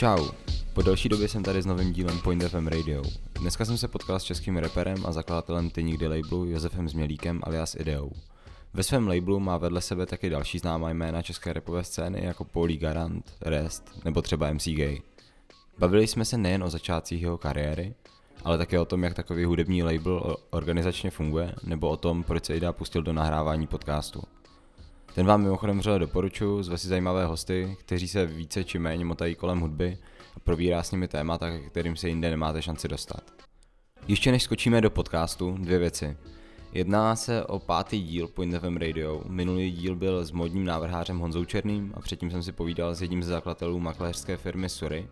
Čau, po delší době jsem tady s novým dílem Point FM Radio. Dneska jsem se potkal s českým reperem a zakladatelem Ty nikdy labelu Josefem Změlíkem alias Ideou. Ve svém labelu má vedle sebe taky další známá jména české repové scény jako Pauli Garant, Rest nebo třeba MC Gay. Bavili jsme se nejen o začátcích jeho kariéry, ale také o tom, jak takový hudební label organizačně funguje, nebo o tom, proč se Ida pustil do nahrávání podcastu. Ten vám mimochodem vřele doporučuji, zve si zajímavé hosty, kteří se více či méně motají kolem hudby a probírá s nimi témata, kterým se jinde nemáte šanci dostat. Ještě než skočíme do podcastu, dvě věci. Jedná se o pátý díl Point FM Radio. Minulý díl byl s modním návrhářem Honzou Černým a předtím jsem si povídal s jedním z zakladatelů makléřské firmy Sury,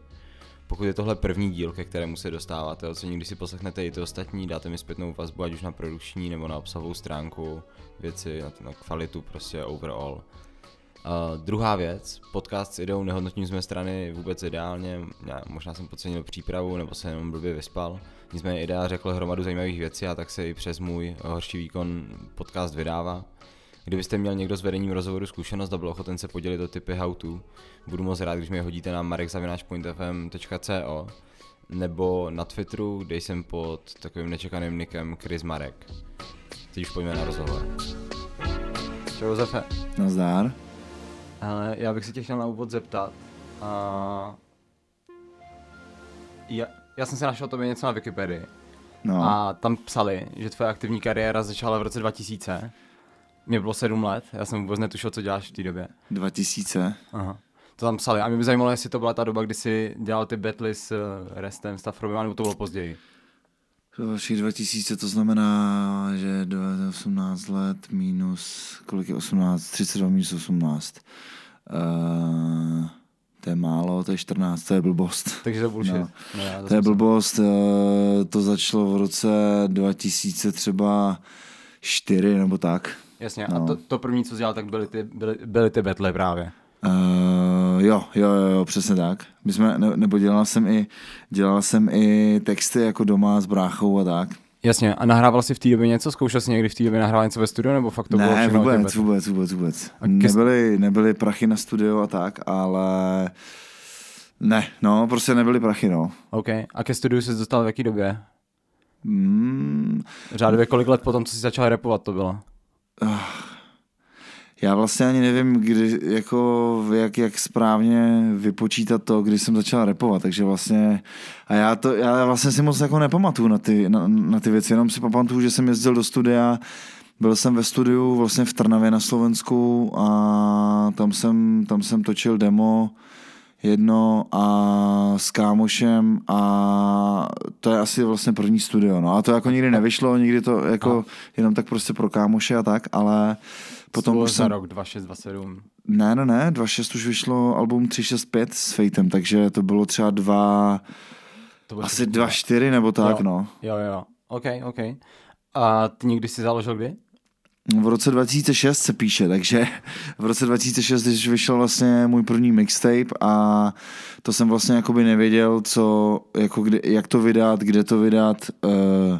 pokud je tohle první díl, ke kterému se dostáváte, ocení, když si poslechnete i ty ostatní, dáte mi zpětnou vazbu, ať už na produkční nebo na obsahovou stránku, věci, na, na kvalitu, prostě overall. Uh, druhá věc, podcast s ideou nehodnotím z mé strany vůbec ideálně, já, možná jsem podcenil přípravu nebo se jenom blbě vyspal, nicméně idea řekl hromadu zajímavých věcí a tak se i přes můj horší výkon podcast vydává. Kdybyste měl někdo s vedením rozhovoru zkušenost a byl ochoten se podělit o typy how to, budu moc rád, když mi hodíte na marekzavináčpointfm.co nebo na Twitteru, kde jsem pod takovým nečekaným nikem Chris Marek. Teď už pojďme na rozhovor. Čau Josefe. Nazdár. Ale já bych se tě chtěl na úvod zeptat. A... Já, já jsem si našel tobě něco na Wikipedii. No. A tam psali, že tvoje aktivní kariéra začala v roce 2000 mě bylo sedm let, já jsem vůbec netušil, co děláš v té době. 2000. Aha. To tam psali. A mě by zajímalo, jestli to byla ta doba, kdy jsi dělal ty battle s uh, Restem, Staffordem, nebo to bylo později. Další 2000, to znamená, že 18 let minus, kolik je 18, 32 minus 18. Uh, to je málo, to je 14, to je blbost. Takže to bullshit. No. No, to je blbost, uh, to začalo v roce 2000 třeba 4 nebo tak. Jasně, no. a to, to první, co jsi dělal, tak byly ty, byly, byly ty betle právě. Uh, jo, jo, jo, přesně tak. My jsme, ne, nebo dělal jsem i, dělal jsem i texty jako doma s bráchou a tak. Jasně, a nahrával jsi v té době něco? Zkoušel jsi někdy v té době nahrát něco ve studiu, nebo fakt to ne, bylo všechno vůbec, vůbec, vůbec, vůbec. A nebyly, nebyly prachy na studio a tak, ale ne, no, prostě nebyly prachy, no. OK, a ke studiu jsi dostal v jaké době? Mm. Řádově kolik let potom, co jsi začal repovat, to bylo? Já vlastně ani nevím, kdy, jako, jak, jak správně vypočítat to, kdy jsem začal repovat, takže vlastně, a já, to, já vlastně si moc jako nepamatuju na ty, na, na ty věci, jenom si pamatuju, že jsem jezdil do studia, byl jsem ve studiu vlastně v Trnavě na Slovensku a tam jsem, tam jsem točil demo jedno a s kámošem a to je asi vlastně první studio, no a to jako nikdy nevyšlo, nikdy to jako jenom tak prostě pro kámoše a tak, ale Potom už jsem... rok 2627. Ne, ne, ne, 26 už vyšlo album 365 s Fatem, takže to bylo třeba dva, to bylo asi 2-4 nebo tak, jo. no. Jo, jo, OK, OK. A ty někdy jsi založil kdy? V roce 2006 se píše, takže v roce 2006, když vyšel vlastně můj první mixtape a to jsem vlastně jakoby nevěděl, co, jako kdy, jak to vydat, kde to vydat, uh,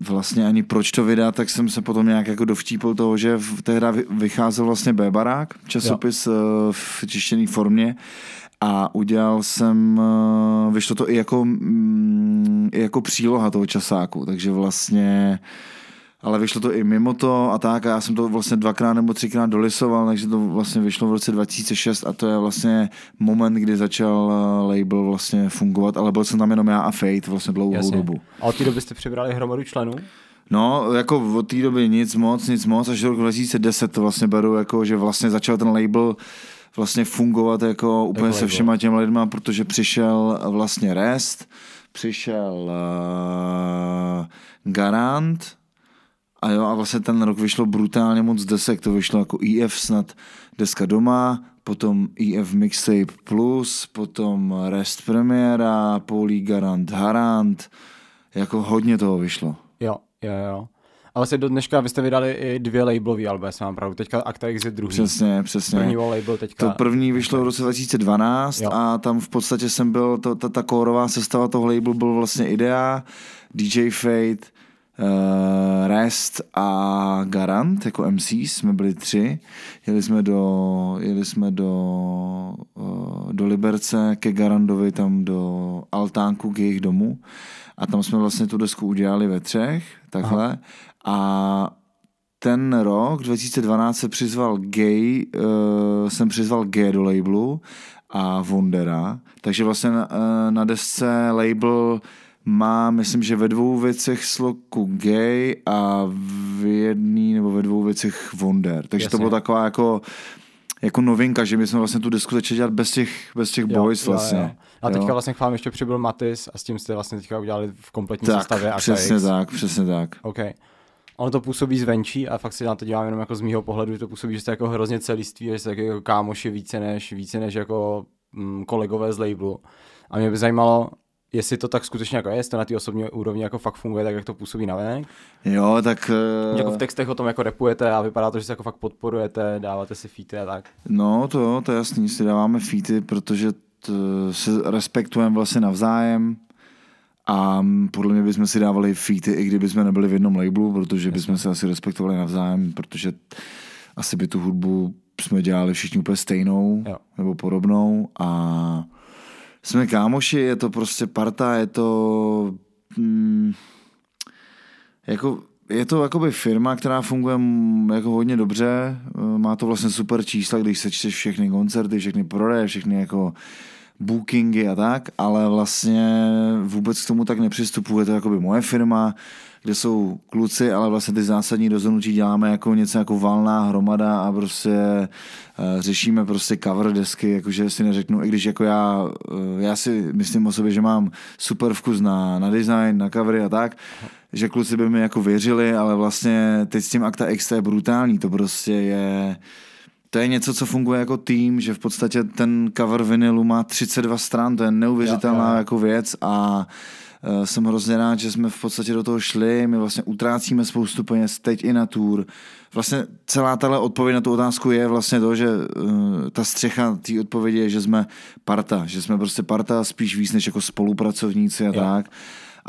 vlastně ani proč to vydat, tak jsem se potom nějak jako dovtípil toho, že v tehda vycházel vlastně B-barák, časopis jo. Eh, v čištěné formě a udělal jsem, eh, vyšlo to i jako, mm, i jako příloha toho časáku, takže vlastně ale vyšlo to i mimo to a tak a já jsem to vlastně dvakrát nebo třikrát dolisoval, takže to vlastně vyšlo v roce 2006 a to je vlastně moment, kdy začal eh, label vlastně fungovat, ale byl jsem tam jenom já a Fate vlastně dlouhou Jasně. dobu. A od té doby jste přibrali hromadu členů? No, jako od té doby nic moc, nic moc, až do roku 2010 to vlastně beru, jako, že vlastně začal ten label vlastně fungovat jako úplně jako se všema těma lidma, protože přišel vlastně Rest, přišel uh, Garant, a jo, a vlastně ten rok vyšlo brutálně moc desek, to vyšlo jako EF snad deska doma, potom EF Mixtape Plus, potom Rest Premiera, Poli Garant Harant, jako hodně toho vyšlo. Jo, jo, jo. Ale se do dneška vy jste vydali i dvě labelové alba, jestli mám pravdu. Teďka Acta Exit druhý. Přesně, přesně. První label teďka. To první vyšlo v roce 2012 jo. a tam v podstatě jsem byl, to, ta, ta kórová sestava toho labelu byl vlastně Idea, DJ Fate, uh, Rest a Garant jako MC, jsme byli tři. Jeli jsme do, jeli jsme do, uh, do Liberce ke Garandovi, tam do Altánku k jejich domu a tam jsme vlastně tu desku udělali ve třech, takhle. Aha. A ten rok, 2012, se přizval Gay, uh, jsem přizval Gay do labelu a Wondera, takže vlastně na, uh, na desce label má, myslím, že ve dvou věcech sloku gay a v jedný nebo ve dvou věcech Wonder. Takže Jasně. to bylo taková jako jako novinka, že my jsme vlastně tu disku začali dělat bez těch, bez těch jo, boys vlastně. Jo, jo. A teďka jo. vlastně k vám ještě přibyl Matis a s tím jste vlastně teďka udělali v kompletní tak, sestavě přesně AKX. tak, přesně tak. OK. Ono to působí zvenčí a fakt si na to dělám jenom jako z mýho pohledu, že to působí, že jste jako hrozně celiství, že jste jako kámoši více než, více než jako mm, kolegové z labelu. A mě by zajímalo, jestli to tak skutečně jako je, jestli to na té osobní úrovni jako fakt funguje, tak jak to působí na venek. Jo, tak... Uh... Jako v textech o tom jako repujete a vypadá to, že se jako fakt podporujete, dáváte si featy a tak. No to to je jasný, si dáváme featy, protože t, se respektujeme vlastně navzájem a podle mě bychom si dávali featy, i kdyby jsme nebyli v jednom labelu, protože bychom se asi respektovali navzájem, protože asi by tu hudbu jsme dělali všichni úplně stejnou jo. nebo podobnou a jsme kámoši, je to prostě parta, je to mm, jako je to jakoby firma, která funguje jako hodně dobře, má to vlastně super čísla, když sečteš všechny koncerty, všechny prodeje, všechny jako bookingy a tak, ale vlastně vůbec k tomu tak nepřistupuje, to je jakoby moje firma, kde jsou kluci, ale vlastně ty zásadní rozhodnutí děláme jako něco jako valná hromada a prostě uh, řešíme prostě cover desky, jakože si neřeknu, i když jako já, uh, já si myslím o sobě, že mám super vkus na, na design, na covery a tak, že kluci by mi jako věřili, ale vlastně teď s tím Akta X je brutální, to prostě je to je něco, co funguje jako tým, že v podstatě ten cover vinilu má 32 stran, to je neuvěřitelná jo, jo. jako věc a uh, jsem hrozně rád, že jsme v podstatě do toho šli, my vlastně utrácíme spoustu peněz teď i na tour. Vlastně celá tahle odpověď na tu otázku je vlastně to, že uh, ta střecha té odpovědi je, že jsme parta, že jsme prostě parta spíš víc než jako spolupracovníci a jo. tak.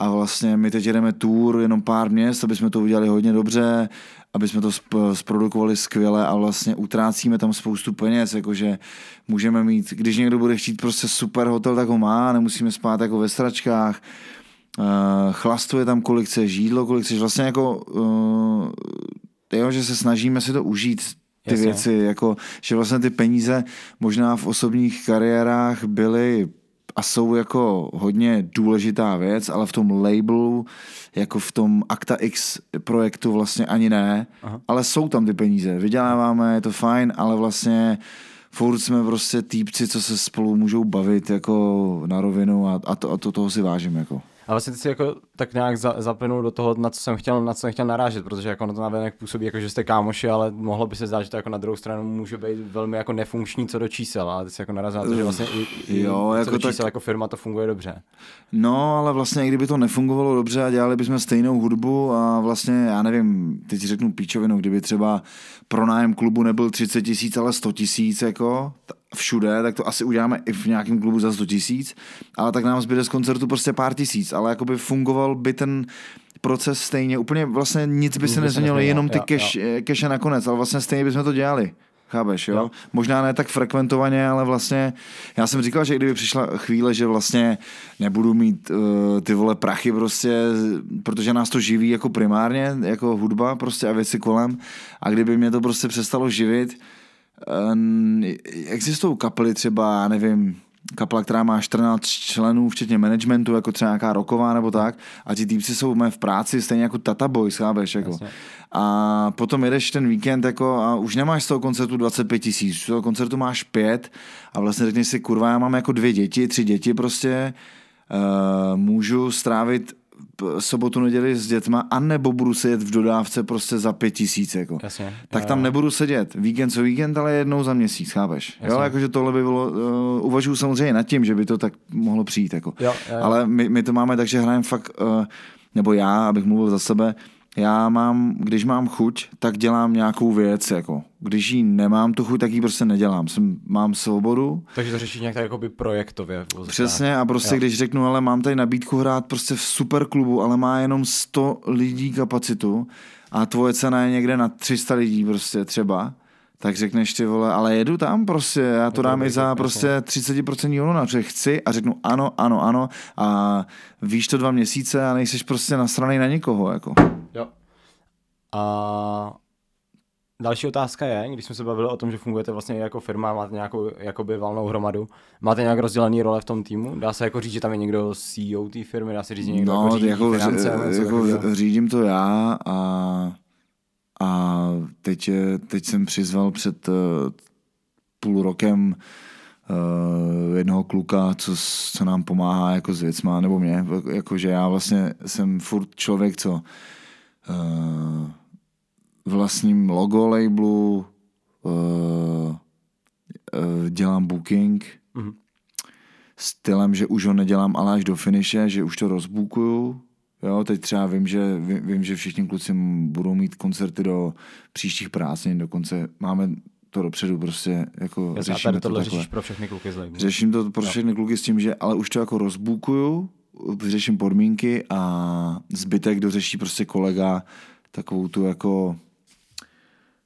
A vlastně my teď jedeme tour jenom pár měst, aby jsme to udělali hodně dobře aby jsme to zprodukovali skvěle a vlastně utrácíme tam spoustu peněz, jakože můžeme mít, když někdo bude chtít prostě super hotel, tak ho má, nemusíme spát jako ve stračkách, uh, chlastuje tam kolik chceš, jídlo kolik chceš, vlastně jako uh, jo, že se snažíme si to užít, ty Jasně. věci, jako, že vlastně ty peníze možná v osobních kariérách byly a jsou jako hodně důležitá věc, ale v tom labelu, jako v tom Acta X projektu vlastně ani ne, Aha. ale jsou tam ty peníze, vyděláváme, je to fajn, ale vlastně furt jsme prostě týpci, co se spolu můžou bavit jako na rovinu a, a, to, a to, toho si vážím jako. A vlastně ty si jako tak nějak za, zaplnul do toho, na co jsem chtěl, na co jsem chtěl narážet, protože jako na to navenek působí jako, že jste kámoši, ale mohlo by se zdát, že to jako na druhou stranu může být velmi jako nefunkční co do čísel, ale ty si jako narazil na to, že vlastně i, jo, i jako co do čísel tak... jako firma to funguje dobře. No, ale vlastně i kdyby to nefungovalo dobře a dělali bychom stejnou hudbu a vlastně, já nevím, teď řeknu píčovinu, kdyby třeba pronájem klubu nebyl 30 tisíc, ale 100 tisíc, jako, všude, tak to asi uděláme i v nějakém klubu za 100 tisíc, ale tak nám zbyde z koncertu prostě pár tisíc, ale jakoby fungoval by ten proces stejně, úplně vlastně nic by se nezměnilo, jenom ty keše nakonec, ale vlastně stejně bychom to dělali. Chápeš, jo? jo? Možná ne tak frekventovaně, ale vlastně já jsem říkal, že kdyby přišla chvíle, že vlastně nebudu mít uh, ty vole prachy prostě, protože nás to živí jako primárně, jako hudba prostě a věci kolem a kdyby mě to prostě přestalo živit, Ehm, existují kapely třeba, já nevím, kapela, která má 14 členů, včetně managementu, jako třeba nějaká roková nebo tak, a ti týpci jsou v práci stejně jako Tata Boys, chápeš, jako. A potom jedeš ten víkend jako a už nemáš z toho koncertu 25 tisíc, z toho koncertu máš pět a vlastně řekneš si, kurva, já mám jako dvě děti, tři děti prostě, uh, můžu strávit sobotu, neděli s dětma, anebo budu sedět v dodávce prostě za pět tisíc, jako. Jasně, tak tam nebudu sedět víkend co víkend, ale jednou za měsíc, chápeš? Jasně. Jo, jakože tohle by bylo, uh, uvažuji samozřejmě nad tím, že by to tak mohlo přijít, jako. Jo, jo, jo. Ale my, my, to máme tak, že hrajeme fakt, uh, nebo já, abych mluvil za sebe, já mám, když mám chuť, tak dělám nějakou věc, jako. Když ji nemám tu chuť, tak ji prostě nedělám. Jsem, mám svobodu. Takže to řešíš nějak tak jakoby projektově. Přesně a prostě jo. když řeknu, ale mám tady nabídku hrát prostě v super klubu, ale má jenom 100 lidí kapacitu a tvoje cena je někde na 300 lidí prostě třeba, tak řekneš ty vole, ale jedu tam prostě, já to dám i za prostě 30% honor, že chci a řeknu ano, ano, ano a víš to dva měsíce a nejseš prostě nasranej na někoho, jako. Jo. A další otázka je, když jsme se bavili o tom, že fungujete vlastně jako firma, máte nějakou jakoby valnou hromadu, máte nějak rozdělený role v tom týmu? Dá se jako říct, že tam je někdo CEO té firmy, dá se říct, že někdo no, jako řídí jako, finance? Jako, jako řídím to já a a teď, teď jsem přizval před uh, půl rokem uh, jednoho kluka, co, co nám pomáhá jako s věcma, nebo mě, jakože já vlastně jsem furt člověk, co vlastním logo labelu, uh, uh, dělám booking, mm-hmm. stylem, že už ho nedělám ale až do finiše, že už to rozbukuju, Jo, teď třeba vím, že, vím, vím, že všichni kluci budou mít koncerty do příštích prázdnin, dokonce máme to dopředu prostě jako Jasně, řešíme tady tohle to řešíš pro všechny kluky z labelu. Řeším to pro všechny kluky s tím, že ale už to jako rozbukuju, vyřeším podmínky a zbytek dořeší prostě kolega takovou tu jako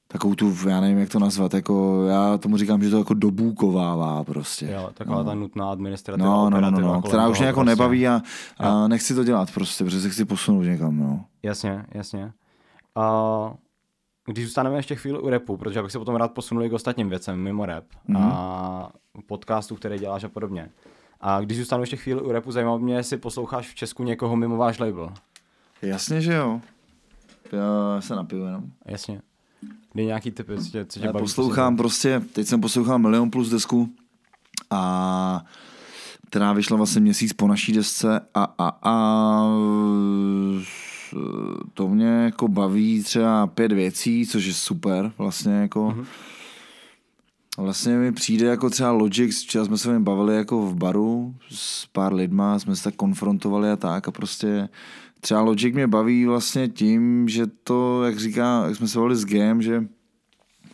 takovou tu, já nevím, jak to nazvat, jako já tomu říkám, že to jako dobůkovává prostě. Jo, taková no. ta nutná administrativa, no, no, no, no, no, která už mě jako prostě. nebaví a, a nechci to dělat prostě, protože se chci posunout někam, no. Jasně, jasně. A když zůstaneme ještě chvíli u repu, protože bych se potom rád posunul k ostatním věcem mimo rap mm-hmm. a podcastu, které děláš a podobně. A když zůstanu ještě chvíli u repu, zajímalo mě, jestli posloucháš v Česku někoho mimo váš label. Jasně, že jo. Já se napiju jenom. Jasně. Kdy nějaký typy, co tě, co tě Já baví, poslouchám prostě, teď jsem poslouchal Milion plus desku a která vyšla vlastně měsíc po naší desce a, a, a to mě jako baví třeba pět věcí, což je super vlastně jako. Mm-hmm. Vlastně mi přijde jako třeba Logic, včera jsme se bavili jako v baru s pár lidma, jsme se tak konfrontovali a tak a prostě třeba Logic mě baví vlastně tím, že to, jak říká, jak jsme se volili s Game, že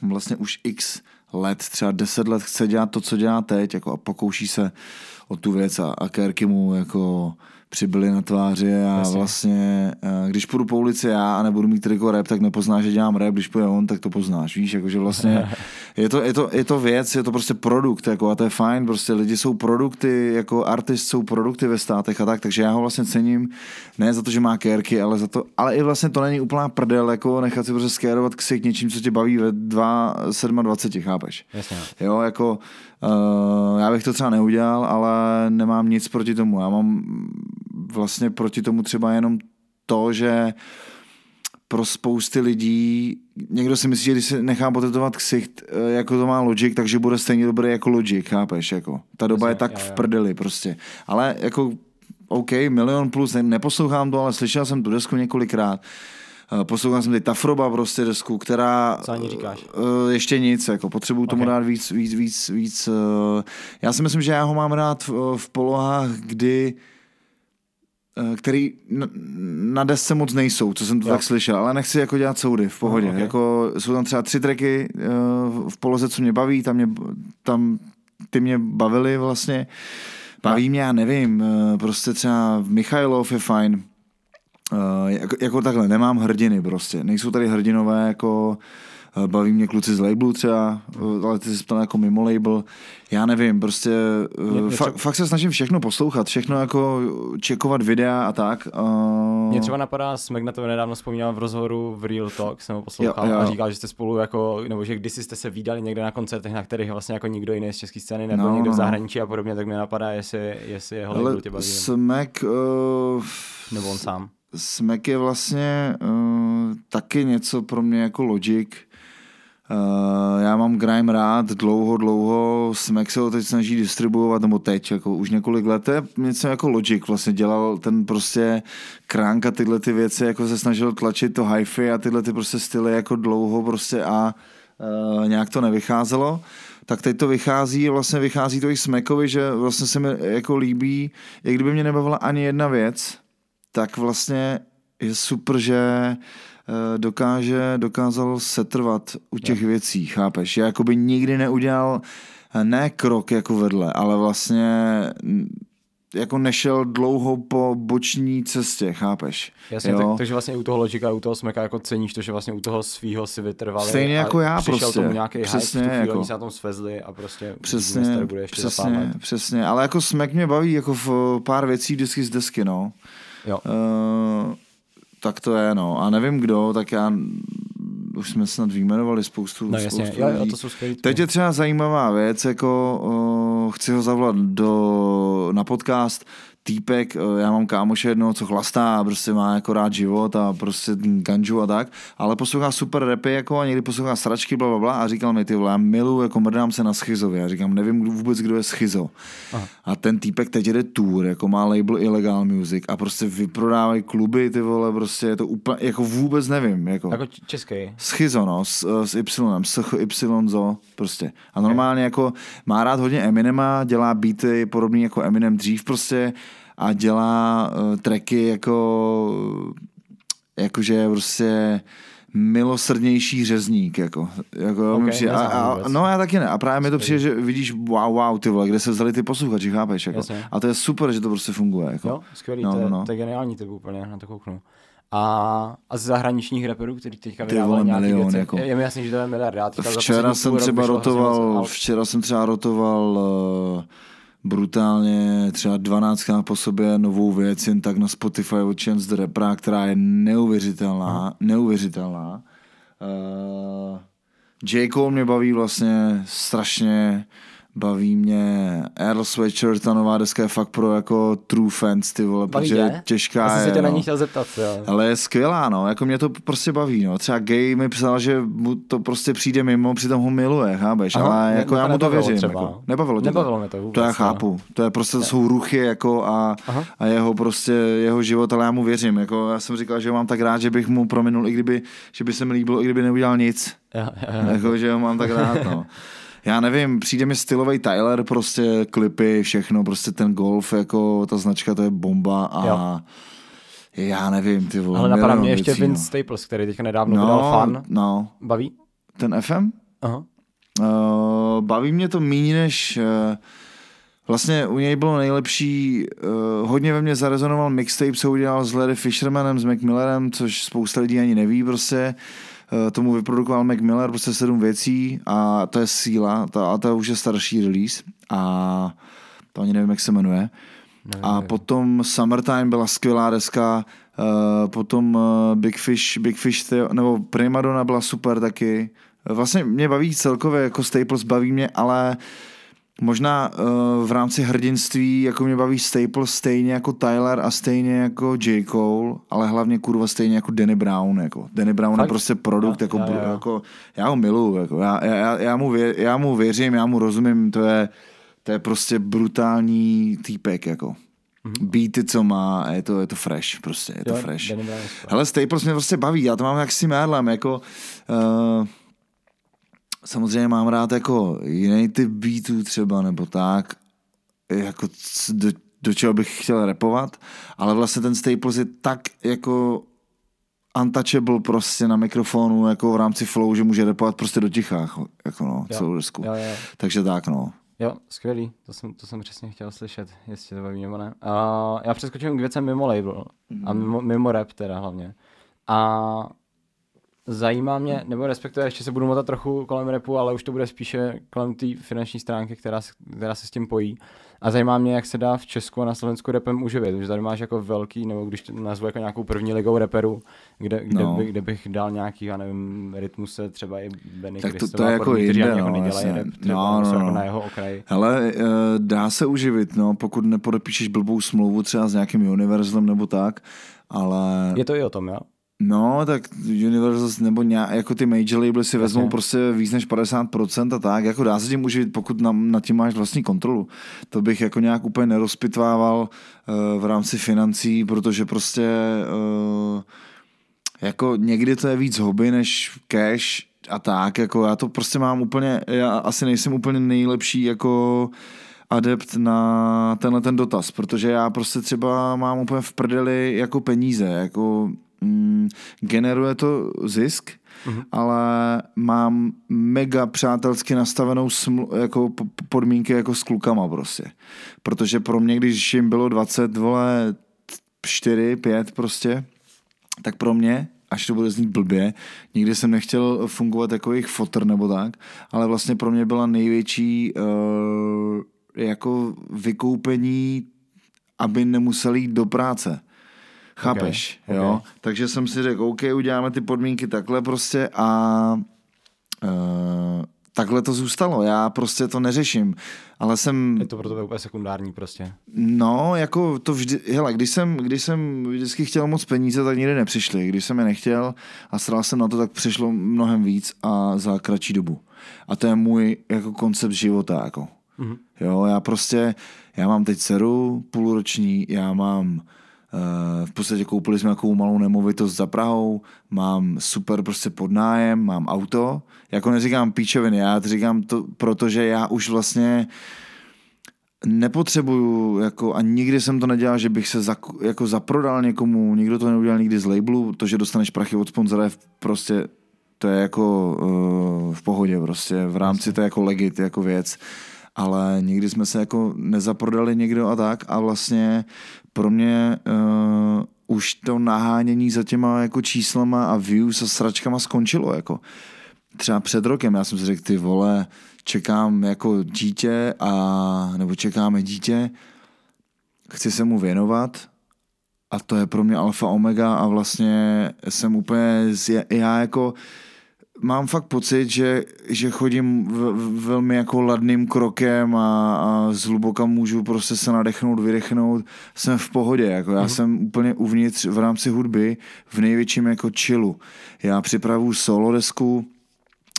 vlastně už x let, třeba 10 let chce dělat to, co dělá teď jako a pokouší se o tu věc a, a Kerky mu jako přibyly na tváři a Jasně. vlastně, eh, když půjdu po ulici já a nebudu mít triko rap, tak nepoznáš, že dělám rap, když půjde on, tak to poznáš, víš, jakože vlastně je to, je, to, je to věc, je to prostě produkt, jako a to je fajn, prostě lidi jsou produkty, jako artist jsou produkty ve státech a tak, takže já ho vlastně cením, ne za to, že má kérky, ale za to, ale i vlastně to není úplná prdel, jako nechat si prostě skérovat ksik něčím, co tě baví ve 2,27, chápeš? Jasně. Jo, jako uh, já bych to třeba neudělal, ale nemám nic proti tomu, já mám vlastně proti tomu třeba jenom to, že pro spousty lidí, někdo si myslí, že když se nechá potetovat ksicht, eh, jako to má Logic, takže bude stejně dobrý jako Logic, chápeš, jako. Ta doba je tak v prdeli prostě. Ale jako, OK, milion plus, neposlouchám to, ale slyšel jsem tu desku několikrát. Eh, poslouchal jsem teď Tafroba prostě desku, která... Co ani říkáš? Uh, ještě nic, jako potřebuju okay. tomu dát víc, víc, víc, víc. Já si myslím, že já ho mám rád v, v polohách, kdy uh, Eh, který na desce moc nejsou, co jsem to jo. tak slyšel, ale nechci jako dělat soudy v pohodě. No, okay. jako, jsou tam třeba tři tracky eh, v poloze, co mě baví, tam, mě, tam ty mě bavily vlastně. Baví mě, já nevím, eh, prostě třeba Michailov je fajn, jako, jako takhle, nemám hrdiny prostě, nejsou tady hrdinové jako Eh, baví mě kluci z labelu třeba, eh, ale ty jsi ptal jako mimo label. Já nevím, prostě mě, mě fa- fakt se snažím všechno poslouchat, všechno jako čekovat videa a tak. Uh... Mě třeba napadá, Smek na to nedávno vzpomínal v rozhovoru v Real Talk, jsem ho poslouchal jo, jo. a říkal, že jste spolu jako, nebo že kdysi jste se výdali někde na koncertech, na kterých vlastně jako nikdo jiný z české scény nebyl, no, někdo no, v no. zahraničí a podobně, tak mě napadá, jestli, jestli jeho label tě baví. Smek... Uh... Nebo on sám. Smek je vlastně uh, taky něco pro mě jako Logic, Uh, já mám Grime rád dlouho, dlouho, Smack se ho teď snaží distribuovat, nebo teď, jako už několik let, něco jako Logic vlastně. Dělal ten prostě kránk a tyhle ty věci, jako se snažil tlačit to hi-fi a tyhle ty prostě styly jako dlouho prostě a uh, nějak to nevycházelo. Tak teď to vychází, vlastně vychází to i Smekovi, že vlastně se mi jako líbí, i kdyby mě nebavila ani jedna věc, tak vlastně je super, že eh, dokáže, dokázal setrvat u těch věcí, chápeš? Já jakoby nikdy neudělal eh, ne krok jako vedle, ale vlastně mm, jako nešel dlouho po boční cestě, chápeš? Jasně, tak, takže vlastně u toho Logika, u toho Smeka jako ceníš to, že vlastně u toho svýho si vytrvali. Stejně jako já přišel prostě. tomu nějaký Přesně, hype, jako- oni se na tom svezli a prostě Přesně, bude ještě přesně, přesně, ale jako smek mě baví jako v pár věcí vždycky z desky, no. Jo. Uh, tak to je, no. A nevím kdo, tak já už jsme snad vyjmenovali spoustu, No jasně, spoustu jo, jo, lidí. to jsou skvělý. Teď je třeba zajímavá věc, jako uh, chci ho zavolat do, na podcast, týpek, eh, já mám kámoše jednoho, co chlastá a prostě má jako rád život a prostě ganžu a tak, ale poslouchá super rapy jako a někdy poslouchá sračky, bla, bla, bla a říkal mi, ty vole, já miluju, jako mrdám se na schizovi. Já říkám, nevím vůbec, kdo je schizo. Aha. A ten týpek teď jede tour, jako má label Illegal Music a prostě vyprodávají kluby, ty vole, prostě je to úplně, jako vůbec nevím, jako. Jako český. Schizo, no, s, s Y, s Y, zo, prostě. A normálně jako má rád hodně Eminema, dělá beaty podobný jako Eminem dřív prostě a dělá uh, tracky jako jakože prostě milosrdnější řezník, jako. jako Ok, mi přijde, a, a, no já taky ne. A právě mi to přijde, že vidíš, wow, wow, ty vole, kde se vzali ty posluchači, chápeš? Jako. Jasně. A to je super, že to prostě funguje. Jako. Jo, skvělý, No, to, je, no, no. to je geniální typ úplně, na to kouknu. A, a z zahraničních rapperů, který teďka vole, nějaký milion, věci, jako. je, je mi jasný, že to je miliard. Já Včera jsem třeba rotoval, včera jsem třeba rotoval uh, brutálně třeba 12 po sobě novou věc jen tak na Spotify od Chance the Rapper, která je neuvěřitelná, neuvěřitelná. Uh, J. Cole mě baví vlastně strašně, baví mě Earl Sweatshirt, ta nová deska je fakt pro jako true fans, ty vole, Baví protože tě? těžká Já jsem je, se tě na no. ní chtěl zeptat, jo. Ale je skvělá, no, jako mě to prostě baví, no. Třeba Gay mi psal, že mu to prostě přijde mimo, přitom ho miluje, chápeš, Aha, ale jako já mu to věřím. třeba. Jako. Nebavilo tě Nebavilo to? mě to vůbec, To já no. chápu, to je prostě, to jsou ruchy jako a, Aha. a jeho prostě, jeho život, ale já mu věřím, jako já jsem říkal, že ho mám tak rád, že bych mu prominul, i kdyby, že by se mi líbilo, i kdyby neudělal nic, Jo, jo, jo. jako, že ho mám tak rád, no. Já nevím, přijde mi stylový Tyler, prostě klipy, všechno, prostě ten golf, jako ta značka, to je bomba a Jo. já nevím, ty vole. Ale napadá mě ještě věcí, Vince no. Staples, který teďka nedávno vydal fan. No, Baví? ten FM? Aha. Uh, baví mě to méně než... Uh, vlastně u něj bylo nejlepší, uh, hodně ve mně zarezonoval mixtape, co udělal s Larry Fishermanem, s Macmillerem, což spousta lidí ani neví prostě. Uh, tomu vyprodukoval Mac Miller prostě sedm věcí a to je síla, to, a to už je starší release a to ani nevím, jak se jmenuje. A nevím. potom Summertime byla skvělá deska, uh, potom uh, Big Fish, Big Fish, Theo, nebo Primadonna byla super taky. Vlastně mě baví celkově, jako Staples baví mě, ale možná uh, v rámci hrdinství, jako mě baví Staples stejně jako Tyler a stejně jako J. Cole, ale hlavně kurva stejně jako Danny Brown. Jako. Danny Brown Fakt? je prostě produkt, Jo, jako, jo, jo. jako, já ho miluju, jako, já, já, já, mu vě, já mu věřím, já mu rozumím, to je, to je prostě brutální týpek, jako. Beaty, co má, a je to, je to fresh, prostě, je to. Jo, fresh. Danny Brown. Hele, Staples mě prostě baví, já to mám jak s tím Erlem, jako uh, samozřejmě mám rád jako jiný typ beatů třeba, nebo tak, jako do, do čeho bych chtěl repovat, ale vlastně ten Staples je tak jako untouchable prostě na mikrofonu, jako v rámci flow, že může repovat prostě do ticha, jako no, Jo. celou desku. Jo, jo. Takže tak, no. Jo, skvělý, to jsem, to jsem přesně chtěl slyšet, jestli to baví nebo ne. A já přeskočím k věcem mimo label a mimo, mimo rap teda hlavně. A zajímá mě, nebo respektive ještě se budu motat trochu kolem rapu, ale už to bude spíše kolem té finanční stránky, která, se- která se s tím pojí. A zajímá mě, jak se dá v Česku a na Slovensku rapem uživit, protože tady máš jako velký, nebo když to nazvu jako nějakou první ligou reperů, kde, kde, No. by, kde bych dal nějaký, já nevím, rytmuse, třeba i Benny Tak to- to je jako jinde, jako no, nedělají rap, No, no, no, jako no. na jeho okraji. Hele, eh, dá se uživit, no, pokud nepodepíšeš blbou smlouvu třeba s nějakým Universalem nebo tak, ale... Je to i o tom, jo? No, tak Universal nebo nějak, jako ty major labely si vezmou Jasně. prostě víc než 50% a tak, jako dá se tím uživit, pokud na, nad tím máš vlastní kontrolu. To bych jako nějak úplně nerozpitvával uh, v rámci financí, protože prostě uh, jako někdy to je víc hobby než cash a tak, jako já to prostě mám úplně, já asi nejsem úplně nejlepší jako adept na tenhle ten dotaz, protože já prostě třeba mám úplně v prdeli jako peníze, jako mm, generuje to zisk, mm-hmm. ale mám mega přátelsky nastavenou sml- jako podmínky jako s klukama prostě. Protože pro mě, když jim bylo 20, vole, 4, 5 prostě, tak pro mě až to bude znít blbě, nikdy jsem nechtěl fungovat jako jejich fotr nebo tak, ale vlastně pro mě byla největší uh, jako vykoupení, aby nemuseli jít do práce. Chápeš, okay, jo? Okay. Takže jsem si řekl, OK, uděláme ty podmínky takhle prostě a uh, takhle to zůstalo. Já prostě to neřeším, ale jsem... Je to pro tebe úplně sekundární prostě. No, jako to vždy, hele, když jsem, když jsem vždycky chtěl moc peníze, tak nikdy nepřišli. Když jsem je nechtěl a stral jsem na to, tak přišlo mnohem víc a za kratší dobu. A to je můj jako koncept života, jako. Mm-hmm. Jo, já prostě, já mám teď dceru půlroční, já mám v podstatě koupili jsme takovou malou nemovitost za Prahou, mám super prostě podnájem, mám auto. Jako neříkám píčoviny, já to říkám to, protože já už vlastně nepotřebuju, jako, a nikdy jsem to nedělal, že bych se za, jako zaprodal někomu, nikdo to neudělal nikdy z labelu, to, že dostaneš prachy od sponzora je prostě, to je jako uh, v pohodě prostě, v rámci to je jako legit, jako věc ale nikdy jsme se jako nezaprodali někdo a tak a vlastně pro mě uh, už to nahánění za těma jako číslama a views a sračkama skončilo jako. Třeba před rokem já jsem si řekl, ty vole, čekám jako dítě a nebo čekáme dítě, chci se mu věnovat a to je pro mě alfa omega a vlastně jsem úplně, já jako mám fakt pocit, že, že chodím v, v, velmi jako ladným krokem a, a zhluboka můžu prostě se nadechnout, vydechnout. Jsem v pohodě, jako já mm. jsem úplně uvnitř v rámci hudby v největším jako chillu. Já připravu solo desku,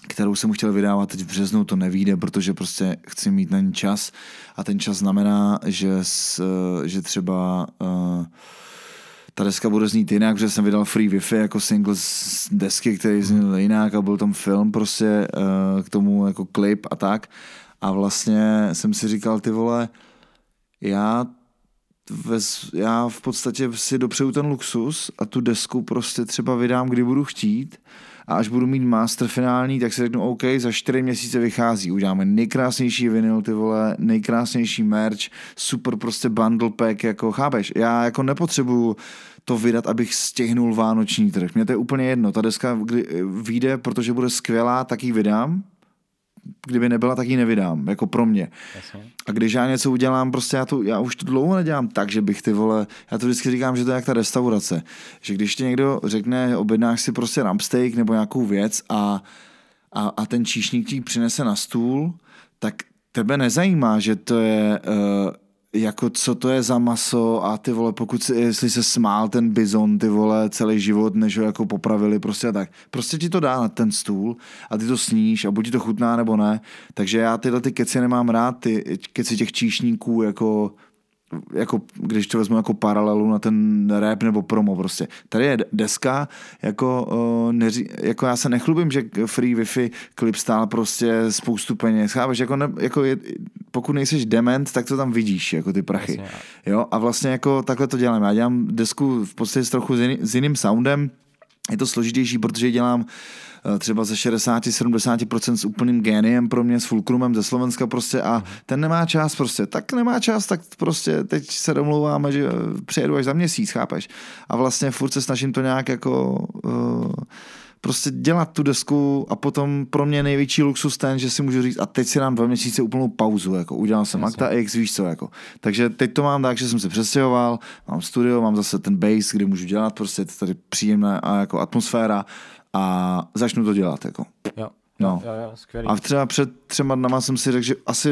kterou jsem chtěl vydávat teď v březnu, to nevíde, protože prostě chci mít na ní čas a ten čas znamená, že, s, že třeba uh, ta deska bude znít jinak, protože jsem vydal Free Wi-Fi jako single z desky, který zněl jinak a byl tam film prostě uh, k tomu jako klip a tak. A vlastně jsem si říkal, ty vole, já vez, já v podstatě si dopřeju ten luxus a tu desku prostě třeba vydám, kdy budu chtít a až budu mít master finální, tak si řeknu, OK, za čtyři měsíce vychází, uděláme nejkrásnější vinyl, ty vole, nejkrásnější merch, super prostě bundle pack, jako chápeš, já jako nepotřebuju to vydat, abych stihnul vánoční trh. Mně to je úplně jedno, ta deska kdy vyjde, protože bude skvělá, tak ji vydám, kdyby nebyla, tak ji nevydám, jako pro mě. A když já něco udělám, prostě já, to, já už to dlouho nedělám tak, že bych ty vole, já to vždycky říkám, že to je jak ta restaurace, že když ti někdo řekne, objednáš si prostě steak nebo nějakou věc a, a, a ten číšník ti přinese na stůl, tak tebe nezajímá, že to je uh, jako co to je za maso a ty vole, pokud si, jestli se smál ten bizon, ty vole, celý život, než ho jako popravili, prostě tak. Prostě ti to dá na ten stůl a ty to sníš a buď ti to chutná nebo ne. Takže já tyhle ty keci nemám rád, ty keci těch číšníků, jako jako, když to vezmu jako paralelu na ten rap nebo promo prostě. Tady je deska, jako, uh, neří, jako já se nechlubím, že Free Wi-Fi klip stál prostě spoustu peněz, chápeš, jako, ne, jako je, pokud nejseš dement, tak to tam vidíš, jako ty prachy. Jasně. Jo, a vlastně jako takhle to dělám. Já dělám desku v podstatě s trochu s, jiný, s jiným soundem, je to složitější, protože dělám Eh, třeba ze 60-70% s úplným géniem pro mě, s Fulcrumem ze Slovenska prostě a ten nemá čas prostě, tak nemá čas, tak prostě teď se domlouváme, že přijedu až za měsíc, chápeš? A vlastně furt se snažím to nějak jako uh, prostě dělat tu desku a potom pro mě největší luxus ten, že si můžu říct a teď si dám dva měsíce úplnou pauzu, jako udělal jsem Acta X, víš co, jako. Takže teď to mám tak, že jsem se přestěhoval, mám studio, mám zase ten bass, kde můžu dělat, prostě je to tady příjemná a jako atmosféra a začnu to dělat. Jako. Jo. No. Jo, jo, skvělý. A třeba před třema dnama jsem si řekl, že asi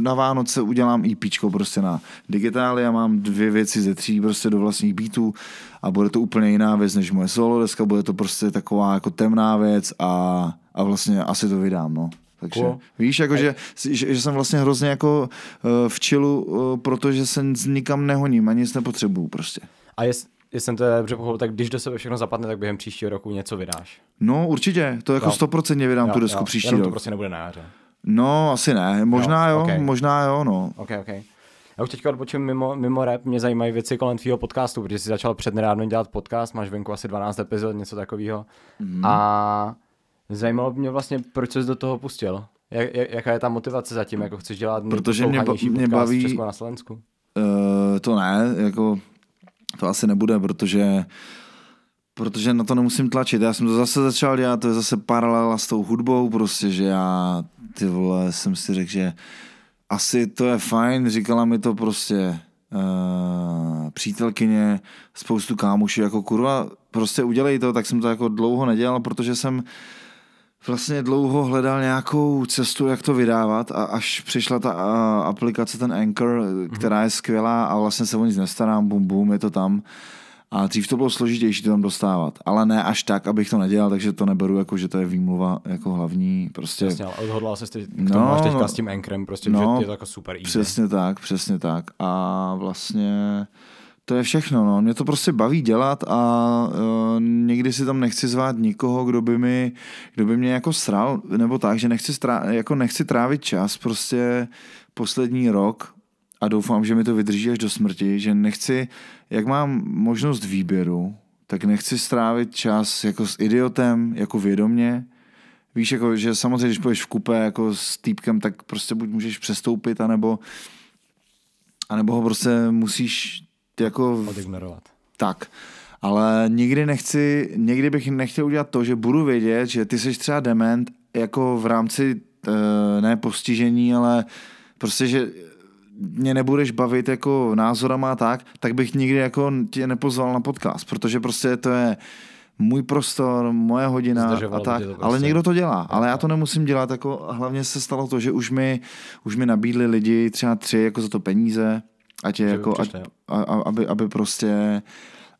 na Vánoce udělám EP prostě na digitály a mám dvě věci ze tří prostě do vlastních beatů a bude to úplně jiná věc než moje solo deska, bude to prostě taková jako temná věc a, a vlastně asi to vydám, no. Takže cool. víš, jako, že, že, že, jsem vlastně hrozně jako uh, v čilu, uh, protože se nikam nehoním a nic nepotřebuju prostě. A jest, jestli jsem to dobře pochopil, tak když do sebe všechno zapadne, tak během příštího roku něco vydáš. No určitě, to jako stoprocentně vydám jo, tu desku jo, příští rok. to prostě nebude na jaře. No, asi ne, možná jo, jo okay. možná jo, no. Ok, ok. Já už teďka odbočím mimo, mimo rap, mě zajímají věci kolem tvýho podcastu, protože jsi začal přednedávno dělat podcast, máš venku asi 12 epizod, něco takového. Mm. A zajímalo by mě vlastně, proč jsi do toho pustil? Jak, jaká je ta motivace zatím, jako chceš dělat Protože mě, ba- mě baví... Česku na Slovensku? Uh, to ne, jako to asi nebude, protože protože na to nemusím tlačit. Já jsem to zase začal dělat, to je zase paralela s tou hudbou, prostě, že já, ty vole, jsem si řekl, že asi to je fajn, říkala mi to prostě uh, přítelkyně, spoustu kámošů, jako kurva, prostě udělej to, tak jsem to jako dlouho nedělal, protože jsem vlastně dlouho hledal nějakou cestu, jak to vydávat a až přišla ta uh, aplikace, ten Anchor, mhm. která je skvělá a vlastně se o nic nestarám, bum bum, je to tam a dřív to bylo složitější to tam dostávat, ale ne až tak, abych to nedělal, takže to neberu jako, že to je výmluva jako hlavní. Prostě... Jasně, ale odhodlal se k tomu no, až teďka s tím Ankrem, prostě, no, že je to jako super easy. Přesně tak, přesně tak. A vlastně to je všechno, no. Mě to prostě baví dělat a uh, někdy si tam nechci zvát nikoho, kdo by mi, kdo by mě jako sral, nebo tak, že nechci, strá, jako nechci trávit čas prostě poslední rok a doufám, že mi to vydrží až do smrti, že nechci, jak mám možnost výběru, tak nechci strávit čas jako s idiotem, jako vědomně. Víš, jako, že samozřejmě, když půjdeš v kupe jako s týpkem, tak prostě buď můžeš přestoupit, anebo, anebo ho prostě musíš jako... Odignorovat. Tak. Ale nikdy nechci, někdy bych nechtěl udělat to, že budu vědět, že ty jsi třeba dement jako v rámci eh, ne postižení, ale prostě, že mě nebudeš bavit jako názorama a tak, tak bych nikdy jako tě nepozval na podcast, protože prostě to je můj prostor, moje hodina a tak, prostě. ale někdo to dělá, ale já to nemusím dělat, jako hlavně se stalo to, že už mi, už mi nabídli lidi třeba tři jako za to peníze, ať je jako, ať, a, aby, aby prostě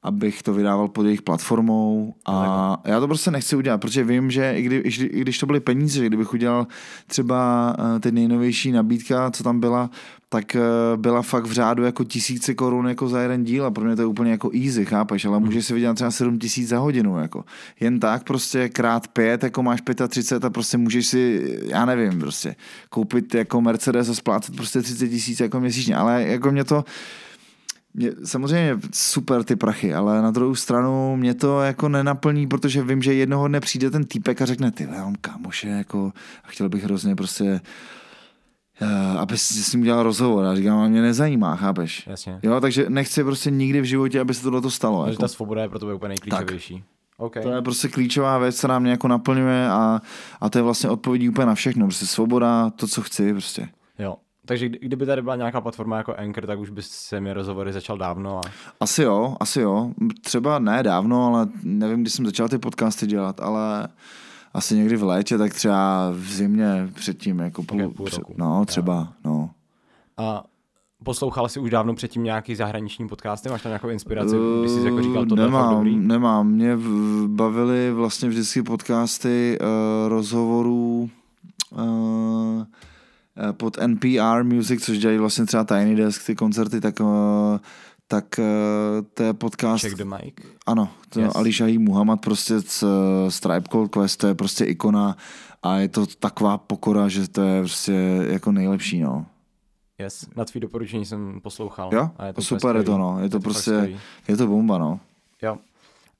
abych to vydával pod jejich platformou a já to prostě nechci udělat, protože vím, že i, kdy, i když to byly peníze, že kdybych udělal třeba eh, ty nejnovější nabídka, co tam byla, tak eh, byla fakt v řádu jako tisíce korun jako za jeden díl a pro mě to je úplně jako easy, chápeš, ale můžeš si vydělat třeba 7 tisíc za hodinu, jako. Jen tak prostě krát pět, jako máš 35 a prostě můžeš si, já nevím, prostě koupit jako Mercedes a splácet prostě 30 tisíc jako měsíčně, ale jako mě to, mě, samozřejmě super ty prachy, ale na druhou stranu mě to jako nenaplní, protože vím, že jednoho dne přijde ten týpek a řekne, ty já mám kámoše, jako, a chtěl bych hrozně prostě uh, aby si s ním udělal rozhovor. A říkám, a mě nezajímá, chápeš? Jasně. Jo, takže nechci prostě nikdy v životě, aby se tohle stalo. Takže jako. ta svoboda je pro tebe úplně nejklíčovější. Tak. Okay. To je prostě klíčová věc, která mě jako naplňuje a, a to je vlastně odpovědí úplně na všechno. Prostě svoboda, to, co chci prostě. Takže kdyby tady byla nějaká platforma jako Anchor, tak už bys se mi rozhovory začal dávno. A... Asi jo, asi jo. Třeba ne dávno, ale nevím, kdy jsem začal ty podcasty dělat, ale asi někdy v létě, tak třeba v zimě předtím, jako půl, okay, půl roku. No, třeba, ja. no. A poslouchal jsi už dávno předtím nějaký zahraniční podcasty? Máš tam nějakou inspiraci, když jsi jako říkal, to nemám, dobrý? Nemám, mě bavily vlastně vždycky podcasty uh, rozhovorů uh, pod NPR Music, což dělají vlastně třeba Tiny Desk, ty koncerty, tak uh, tak uh, to je podcast... Check the mic. Ano, to yes. Ali Shahi Muhammad prostě z Stripe Called Quest, to je prostě ikona a je to taková pokora, že to je prostě jako nejlepší, no. Yes, na tvý doporučení jsem poslouchal. Jo, a je to super je to, no. Je to, je to prostě, je to bomba, no. Jo.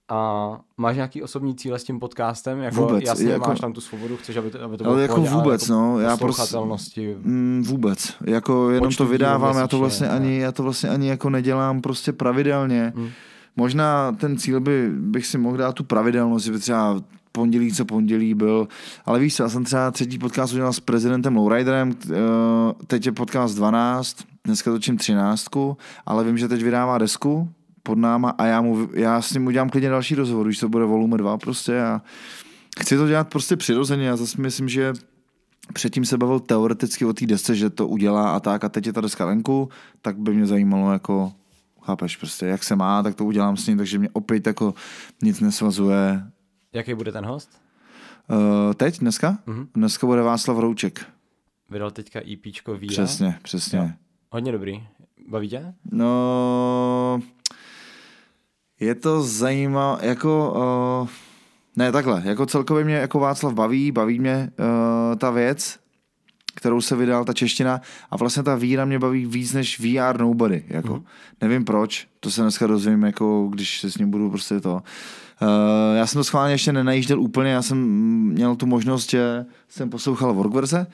A máš nějaký osobní cíle s tím podcastem? Jako, vůbec. Jasně, jako, máš tam tu svobodu, chceš, aby to, aby to bylo ale jako pohodě, vůbec, ale jako no. Já prostě, mm, vůbec. Jako jenom to vydávám, já to vlastně ani, já to vlastně ani jako nedělám prostě pravidelně. Hmm. Možná ten cíl by, bych si mohl dát tu pravidelnost, že by třeba pondělí co pondělí byl, ale víš já jsem třeba třetí podcast udělal s prezidentem Lowriderem, eh, teď je podcast 12, dneska točím 13, ale vím, že teď vydává desku, pod náma a já, mu, já s ním udělám klidně další rozhovor, když to bude volume 2 prostě a chci to dělat prostě přirozeně. Já zase myslím, že předtím se bavil teoreticky o té desce, že to udělá a tak a teď je ta deska venku, tak by mě zajímalo jako chápeš prostě, jak se má, tak to udělám s ním, takže mě opět jako nic nesvazuje. Jaký bude ten host? Uh, teď, dneska? Mm-hmm. Dneska bude Václav Rouček. Vydal teďka EPčko Víra. Přesně, přesně. Jo. Hodně dobrý. Baví tě? No, je to zajímavé, jako... Uh, ne, takhle, jako celkově mě jako Václav baví, baví mě uh, ta věc. kterou se vydal ta čeština a vlastně ta víra mě baví víc než VR Nobody, jako. Mm. Nevím proč, to se dneska dozvím, jako když se s ním budu prostě to. Uh, já jsem to schválně ještě nenajížděl úplně, já jsem měl tu možnost, že jsem poslouchal workverze,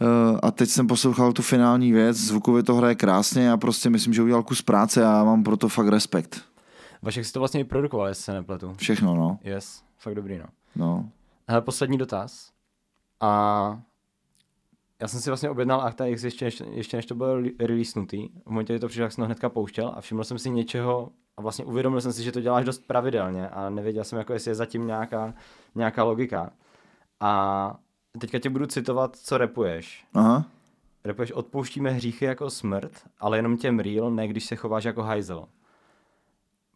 Uh, a teď jsem poslouchal tu finální věc, zvukově to hraje krásně a prostě myslím, že udělal kus práce a mám pro to fakt respekt. Vašek si to vlastně i produkoval, jestli se nepletu. Všechno, no. Yes, fakt dobrý, no. no. Hele, poslední dotaz. A já jsem si vlastně objednal Acta X ještě, ještě, ještě než to bylo releasenutý. V momentě, kdy to přišlo, tak jsem to hnedka pouštěl a všiml jsem si něčeho a vlastně uvědomil jsem si, že to děláš dost pravidelně a nevěděl jsem, jako jestli je zatím nějaká, nějaká logika. A teďka tě budu citovat, co repuješ. Aha. Repuješ, odpouštíme hříchy jako smrt, ale jenom těm real, ne když se chováš jako hajzel.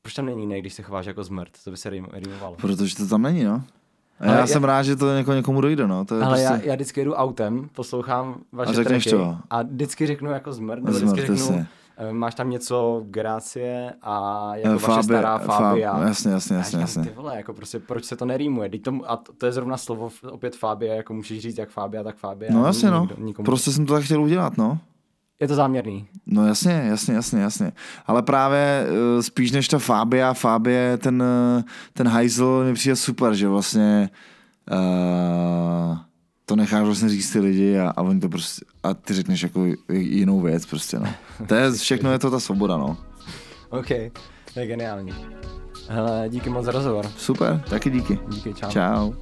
Proč tam není ne, když se chováš jako zmrt? To by se rýmovalo. Protože to tam není, no. A já, já jsem rád, že to něko, někomu dojde, no. To je ale prostě... já, já, vždycky jedu autem, poslouchám vaše a řekneš tracky to. a vždycky řeknu jako zmrt, nebo vždycky řeknu, se. máš tam něco Gracie a jako Fáby, vaše stará Fábia. Fáb, jasně, jasně, jasně. jasně. Ty vole, jako prostě, proč se to nerýmuje? to, a to, to, je zrovna slovo opět Fábia, jako můžeš říct jak Fábia, tak Fábia. No jasně, no. Nikdo, prostě jsem to tak chtěl udělat, no. Je to záměrný. No jasně, jasně, jasně, jasně. Ale právě uh, spíš než ta Fábia, Fábie, ten, uh, ten hajzl mi přijde super, že vlastně uh, to necháš vlastně říct ty lidi a, a oni to prostě, a ty řekneš jako jinou věc prostě, no. To je, všechno je to ta svoboda, no. OK, to je geniální. Hele, díky moc za rozhovor. Super, taky díky. Díky, čau. Čau.